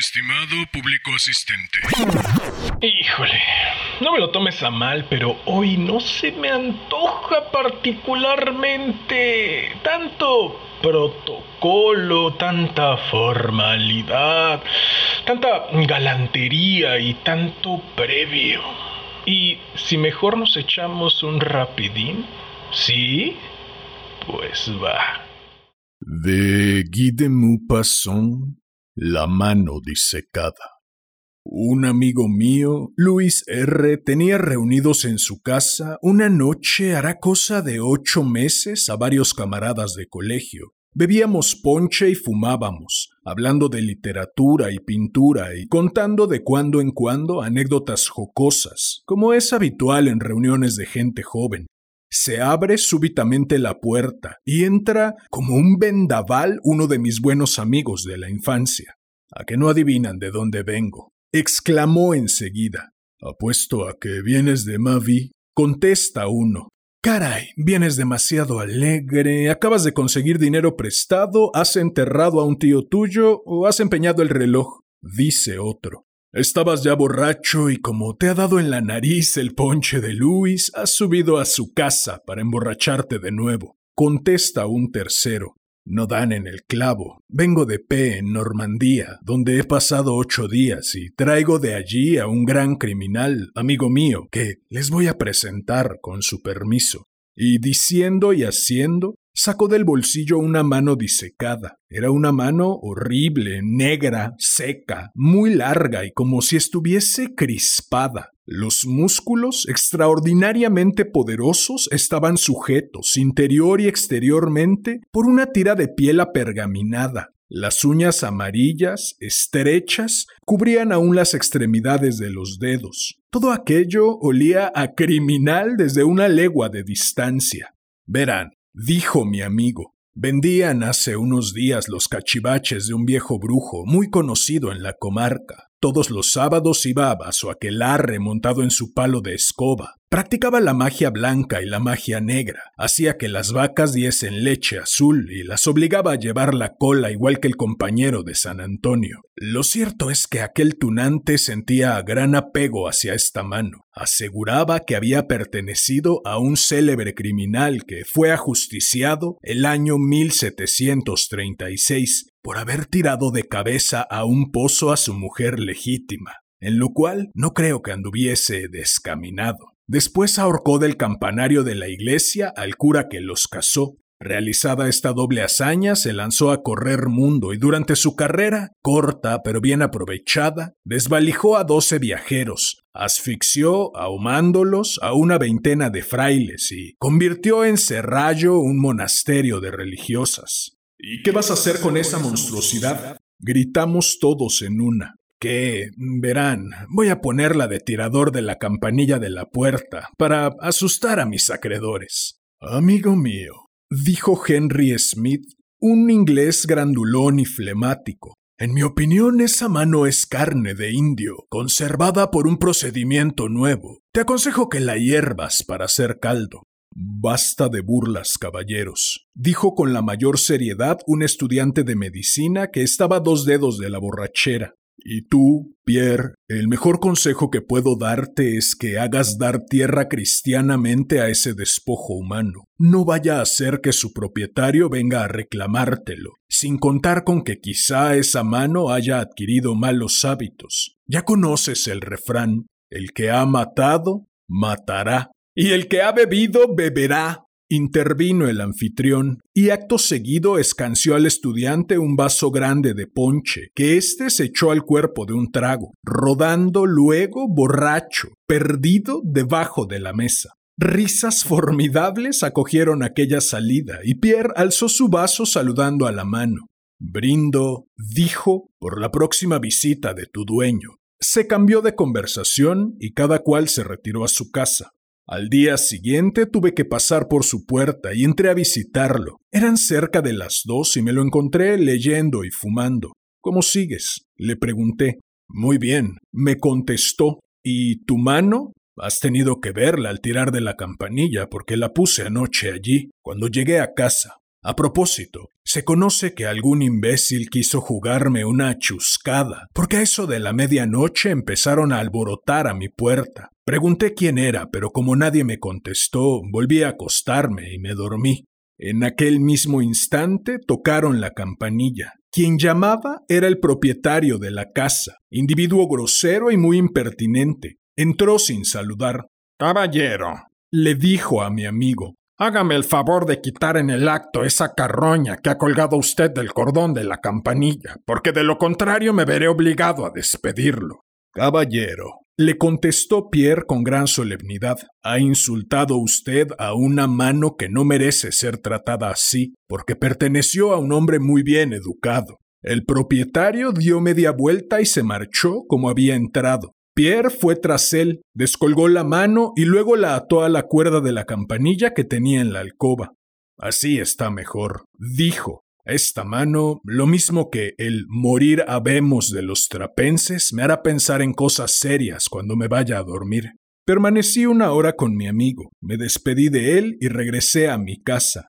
Estimado público asistente. Híjole, no me lo tomes a mal, pero hoy no se me antoja particularmente tanto protocolo, tanta formalidad, tanta galantería y tanto previo. ¿Y si mejor nos echamos un rapidín? ¿Sí? Pues va. De Guy de Maupassant, La mano disecada. Un amigo mío, Luis R., tenía reunidos en su casa una noche, hará cosa de ocho meses, a varios camaradas de colegio. Bebíamos ponche y fumábamos, hablando de literatura y pintura y contando de cuando en cuando anécdotas jocosas, como es habitual en reuniones de gente joven. Se abre súbitamente la puerta y entra como un vendaval uno de mis buenos amigos de la infancia. A que no adivinan de dónde vengo. exclamó enseguida. Apuesto a que vienes de Mavi. Contesta uno. Caray, vienes demasiado alegre, acabas de conseguir dinero prestado, has enterrado a un tío tuyo o has empeñado el reloj, dice otro. Estabas ya borracho y como te ha dado en la nariz el ponche de Luis, has subido a su casa para emborracharte de nuevo. Contesta un tercero. No dan en el clavo. Vengo de P en Normandía, donde he pasado ocho días y traigo de allí a un gran criminal, amigo mío, que les voy a presentar con su permiso. Y diciendo y haciendo, Sacó del bolsillo una mano disecada. Era una mano horrible, negra, seca, muy larga y como si estuviese crispada. Los músculos, extraordinariamente poderosos, estaban sujetos, interior y exteriormente, por una tira de piel apergaminada. Las uñas amarillas, estrechas, cubrían aún las extremidades de los dedos. Todo aquello olía a criminal desde una legua de distancia. Verán, Dijo mi amigo. Vendían hace unos días los cachivaches de un viejo brujo muy conocido en la comarca. Todos los sábados iba a su aquelarre montado en su palo de escoba. Practicaba la magia blanca y la magia negra. Hacía que las vacas diesen leche azul y las obligaba a llevar la cola igual que el compañero de San Antonio. Lo cierto es que aquel tunante sentía gran apego hacia esta mano. Aseguraba que había pertenecido a un célebre criminal que fue ajusticiado el año 1736 por haber tirado de cabeza a un pozo a su mujer legítima, en lo cual no creo que anduviese descaminado. Después ahorcó del campanario de la iglesia al cura que los casó. Realizada esta doble hazaña, se lanzó a correr mundo y durante su carrera, corta pero bien aprovechada, desvalijó a doce viajeros, asfixió, ahumándolos, a una veintena de frailes y convirtió en Serrallo un monasterio de religiosas. ¿Y qué vas a hacer con esa monstruosidad? Gritamos todos en una. Que, verán, voy a ponerla de tirador de la campanilla de la puerta para asustar a mis acreedores. Amigo mío, dijo Henry Smith, un inglés grandulón y flemático. En mi opinión, esa mano es carne de indio, conservada por un procedimiento nuevo. Te aconsejo que la hierbas para hacer caldo. Basta de burlas, caballeros, dijo con la mayor seriedad un estudiante de medicina que estaba a dos dedos de la borrachera. Y tú, Pierre, el mejor consejo que puedo darte es que hagas dar tierra cristianamente a ese despojo humano. No vaya a ser que su propietario venga a reclamártelo, sin contar con que quizá esa mano haya adquirido malos hábitos. Ya conoces el refrán, el que ha matado, matará. Y el que ha bebido, beberá. Intervino el anfitrión, y acto seguido escanció al estudiante un vaso grande de ponche, que éste se echó al cuerpo de un trago, rodando luego borracho, perdido debajo de la mesa. Risas formidables acogieron aquella salida, y Pierre alzó su vaso saludando a la mano. Brindo, dijo, por la próxima visita de tu dueño. Se cambió de conversación y cada cual se retiró a su casa. Al día siguiente tuve que pasar por su puerta y entré a visitarlo. Eran cerca de las dos y me lo encontré leyendo y fumando. ¿Cómo sigues? le pregunté. Muy bien, me contestó. ¿Y tu mano? Has tenido que verla al tirar de la campanilla porque la puse anoche allí, cuando llegué a casa. A propósito, se conoce que algún imbécil quiso jugarme una chuscada, porque a eso de la medianoche empezaron a alborotar a mi puerta. Pregunté quién era, pero como nadie me contestó, volví a acostarme y me dormí. En aquel mismo instante tocaron la campanilla. Quien llamaba era el propietario de la casa, individuo grosero y muy impertinente. Entró sin saludar. Caballero, le dijo a mi amigo, Hágame el favor de quitar en el acto esa carroña que ha colgado usted del cordón de la campanilla, porque de lo contrario me veré obligado a despedirlo. Caballero, le contestó Pierre con gran solemnidad, ha insultado usted a una mano que no merece ser tratada así, porque perteneció a un hombre muy bien educado. El propietario dio media vuelta y se marchó como había entrado. Pierre fue tras él, descolgó la mano y luego la ató a la cuerda de la campanilla que tenía en la alcoba. Así está mejor, dijo. Esta mano, lo mismo que el morir habemos de los trapenses, me hará pensar en cosas serias cuando me vaya a dormir. Permanecí una hora con mi amigo, me despedí de él y regresé a mi casa.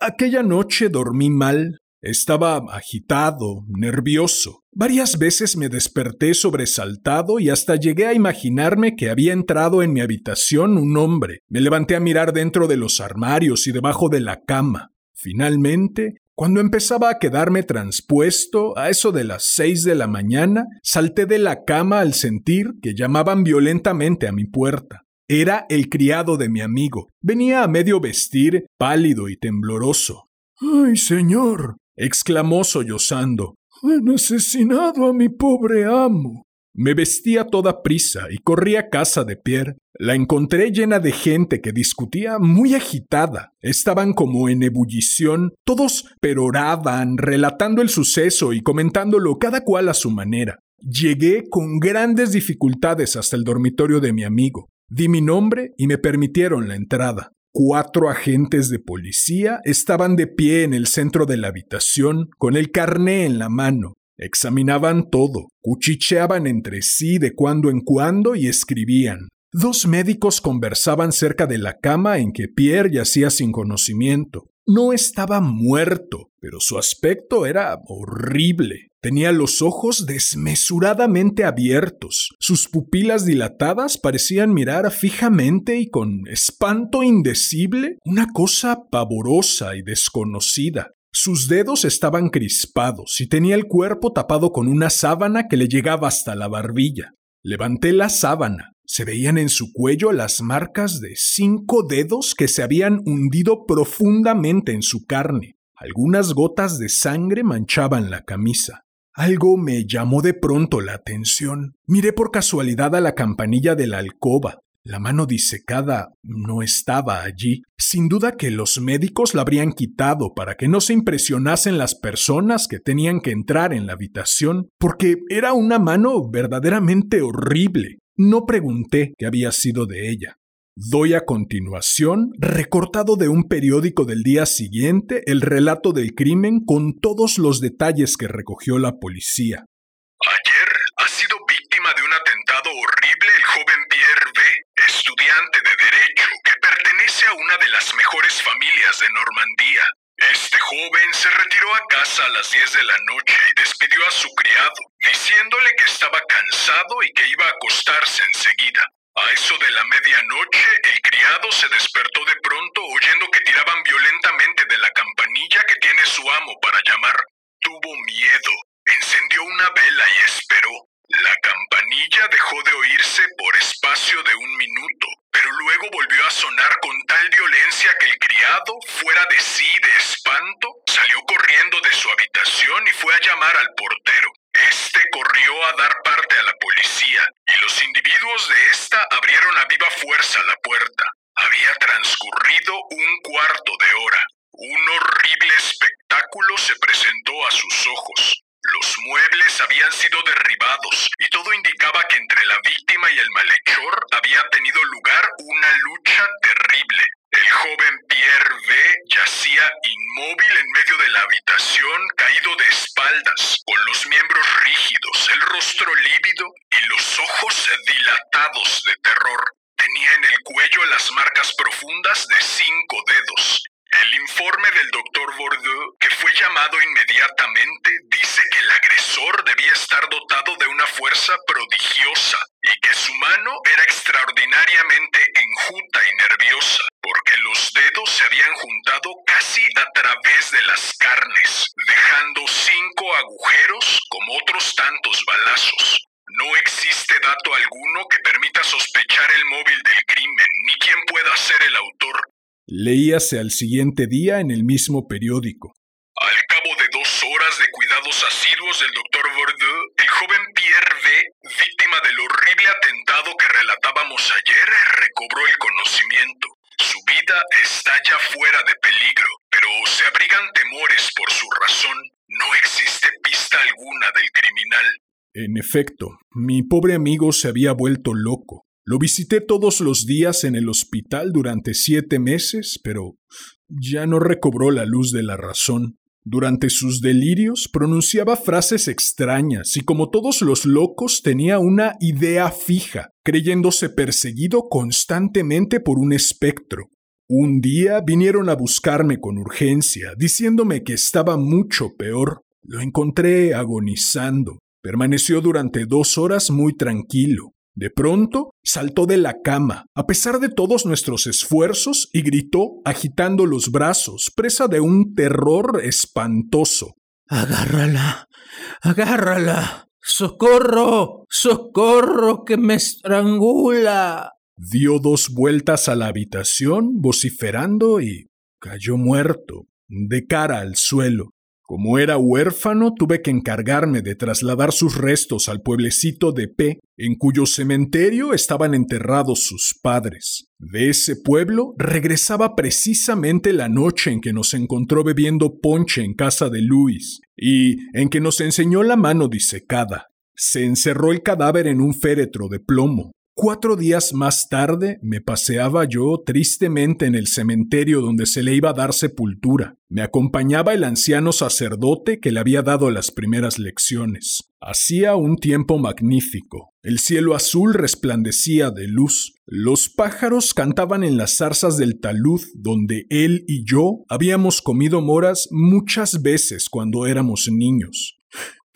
Aquella noche dormí mal, estaba agitado, nervioso. Varias veces me desperté sobresaltado y hasta llegué a imaginarme que había entrado en mi habitación un hombre. Me levanté a mirar dentro de los armarios y debajo de la cama. Finalmente, cuando empezaba a quedarme transpuesto, a eso de las seis de la mañana, salté de la cama al sentir que llamaban violentamente a mi puerta. Era el criado de mi amigo. Venía a medio vestir, pálido y tembloroso. ¡Ay, señor! Exclamó sollozando. Han asesinado a mi pobre amo. Me vestí a toda prisa y corrí a casa de Pierre. La encontré llena de gente que discutía muy agitada. Estaban como en ebullición, todos peroraban, relatando el suceso y comentándolo cada cual a su manera. Llegué con grandes dificultades hasta el dormitorio de mi amigo. Di mi nombre y me permitieron la entrada. Cuatro agentes de policía estaban de pie en el centro de la habitación con el carné en la mano. Examinaban todo, cuchicheaban entre sí de cuando en cuando y escribían. Dos médicos conversaban cerca de la cama en que Pierre yacía sin conocimiento. No estaba muerto, pero su aspecto era horrible. Tenía los ojos desmesuradamente abiertos. Sus pupilas dilatadas parecían mirar fijamente y con espanto indecible una cosa pavorosa y desconocida. Sus dedos estaban crispados y tenía el cuerpo tapado con una sábana que le llegaba hasta la barbilla. Levanté la sábana. Se veían en su cuello las marcas de cinco dedos que se habían hundido profundamente en su carne. Algunas gotas de sangre manchaban la camisa. Algo me llamó de pronto la atención. Miré por casualidad a la campanilla de la alcoba. La mano disecada no estaba allí. Sin duda que los médicos la habrían quitado para que no se impresionasen las personas que tenían que entrar en la habitación, porque era una mano verdaderamente horrible. No pregunté qué había sido de ella. Doy a continuación, recortado de un periódico del día siguiente, el relato del crimen con todos los detalles que recogió la policía. Ayer ha sido víctima de un atentado horrible el joven Pierre B., estudiante de Derecho que pertenece a una de las mejores familias de Normandía. Este joven se retiró a casa a las 10 de la noche y despidió a su criado, diciéndole que estaba cansado y que iba a acostarse enseguida. A eso de la medianoche, el criado se despertó de pronto oyendo que tiraban violentamente de la campanilla que tiene su amo para llamar. Tuvo miedo, encendió una vela y esperó. La campanilla dejó de oírse por espacio de un minuto, pero luego volvió a sonar con tal violencia que el criado, fuera de sí de espanto, salió corriendo de su habitación y fue a llamar al portero. Este corrió a dar parte a la policía y los individuos esta abrieron a viva fuerza la puerta. Había transcurrido un cuarto de hora. Un horrible espectáculo se presentó a sus ojos. Los muebles habían sido derribados y todo indicaba que entre la víctima y el malhechor había tenido lugar una lucha terrible. El joven Pierre V yacía inmóvil en medio de la habitación, caído de espaldas, con los miembros rígidos, el rostro lívido y los ojos dilatados de terror. Tenía en el cuello las marcas profundas de cinco dedos. El informe del doctor llamado inmediatamente dice que el agresor debía estar dotado de una fuerza prodigiosa y que su mano era extraordinariamente enjuta y nerviosa, porque los dedos se habían juntado casi a través de las carnes, dejando cinco agujeros como otros tantos balazos. No existe dato alguno que permita sospechar el móvil del crimen, ni quién pueda ser el autor. Leíase al siguiente día en el mismo periódico. Al cabo de dos horas de cuidados asiduos del doctor Bordeaux, el joven Pierre V, víctima del horrible atentado que relatábamos ayer, recobró el conocimiento. Su vida está ya fuera de peligro, pero se abrigan temores por su razón. No existe pista alguna del criminal. En efecto, mi pobre amigo se había vuelto loco. Lo visité todos los días en el hospital durante siete meses, pero ya no recobró la luz de la razón. Durante sus delirios pronunciaba frases extrañas y como todos los locos tenía una idea fija, creyéndose perseguido constantemente por un espectro. Un día vinieron a buscarme con urgencia, diciéndome que estaba mucho peor. Lo encontré agonizando. Permaneció durante dos horas muy tranquilo. De pronto saltó de la cama, a pesar de todos nuestros esfuerzos, y gritó, agitando los brazos, presa de un terror espantoso. Agárrala, agárrala. ¡Socorro! ¡Socorro! que me estrangula. Dio dos vueltas a la habitación, vociferando, y cayó muerto, de cara al suelo. Como era huérfano, tuve que encargarme de trasladar sus restos al pueblecito de P, en cuyo cementerio estaban enterrados sus padres. De ese pueblo regresaba precisamente la noche en que nos encontró bebiendo ponche en casa de Luis y en que nos enseñó la mano disecada. Se encerró el cadáver en un féretro de plomo, Cuatro días más tarde me paseaba yo tristemente en el cementerio donde se le iba a dar sepultura. Me acompañaba el anciano sacerdote que le había dado las primeras lecciones. Hacía un tiempo magnífico. El cielo azul resplandecía de luz. Los pájaros cantaban en las zarzas del talud donde él y yo habíamos comido moras muchas veces cuando éramos niños.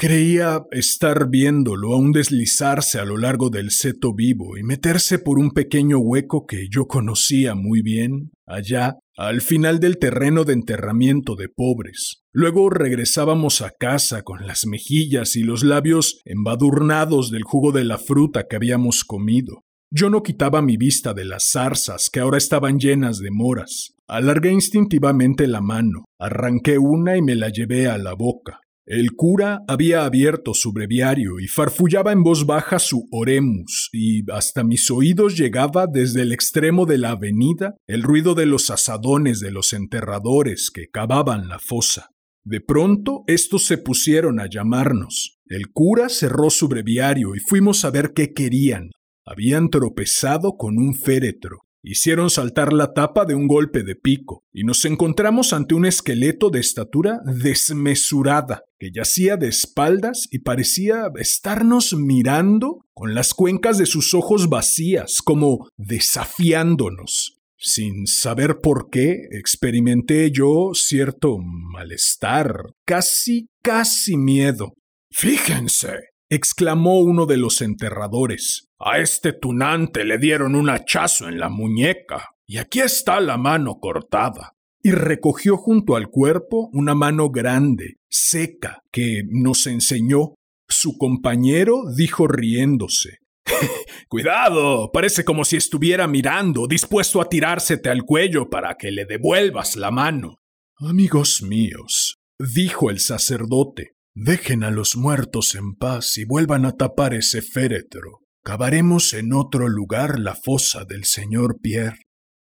Creía estar viéndolo aún deslizarse a lo largo del seto vivo y meterse por un pequeño hueco que yo conocía muy bien, allá, al final del terreno de enterramiento de pobres. Luego regresábamos a casa con las mejillas y los labios embadurnados del jugo de la fruta que habíamos comido. Yo no quitaba mi vista de las zarzas que ahora estaban llenas de moras. Alargué instintivamente la mano, arranqué una y me la llevé a la boca. El cura había abierto su breviario y farfullaba en voz baja su oremus, y hasta mis oídos llegaba desde el extremo de la avenida el ruido de los asadones de los enterradores que cavaban la fosa. De pronto estos se pusieron a llamarnos. El cura cerró su breviario y fuimos a ver qué querían. Habían tropezado con un féretro. Hicieron saltar la tapa de un golpe de pico, y nos encontramos ante un esqueleto de estatura desmesurada, que yacía de espaldas y parecía estarnos mirando con las cuencas de sus ojos vacías, como desafiándonos. Sin saber por qué, experimenté yo cierto malestar, casi, casi miedo. Fíjense, exclamó uno de los enterradores. A este tunante le dieron un hachazo en la muñeca, y aquí está la mano cortada. Y recogió junto al cuerpo una mano grande, seca, que nos enseñó. Su compañero dijo riéndose. Cuidado, parece como si estuviera mirando, dispuesto a tirársete al cuello para que le devuelvas la mano. Amigos míos, dijo el sacerdote, Dejen a los muertos en paz y vuelvan a tapar ese féretro. Cavaremos en otro lugar la fosa del señor Pierre.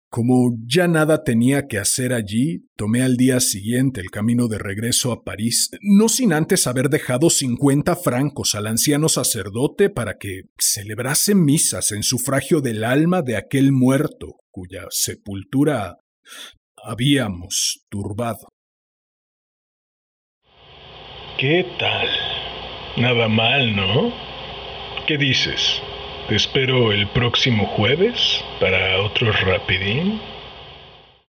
Como ya nada tenía que hacer allí, tomé al día siguiente el camino de regreso a París, no sin antes haber dejado cincuenta francos al anciano sacerdote para que celebrase misas en sufragio del alma de aquel muerto cuya sepultura habíamos turbado. ¿Qué tal? Nada mal, ¿no? ¿Qué dices? Te espero el próximo jueves para otro rapidín.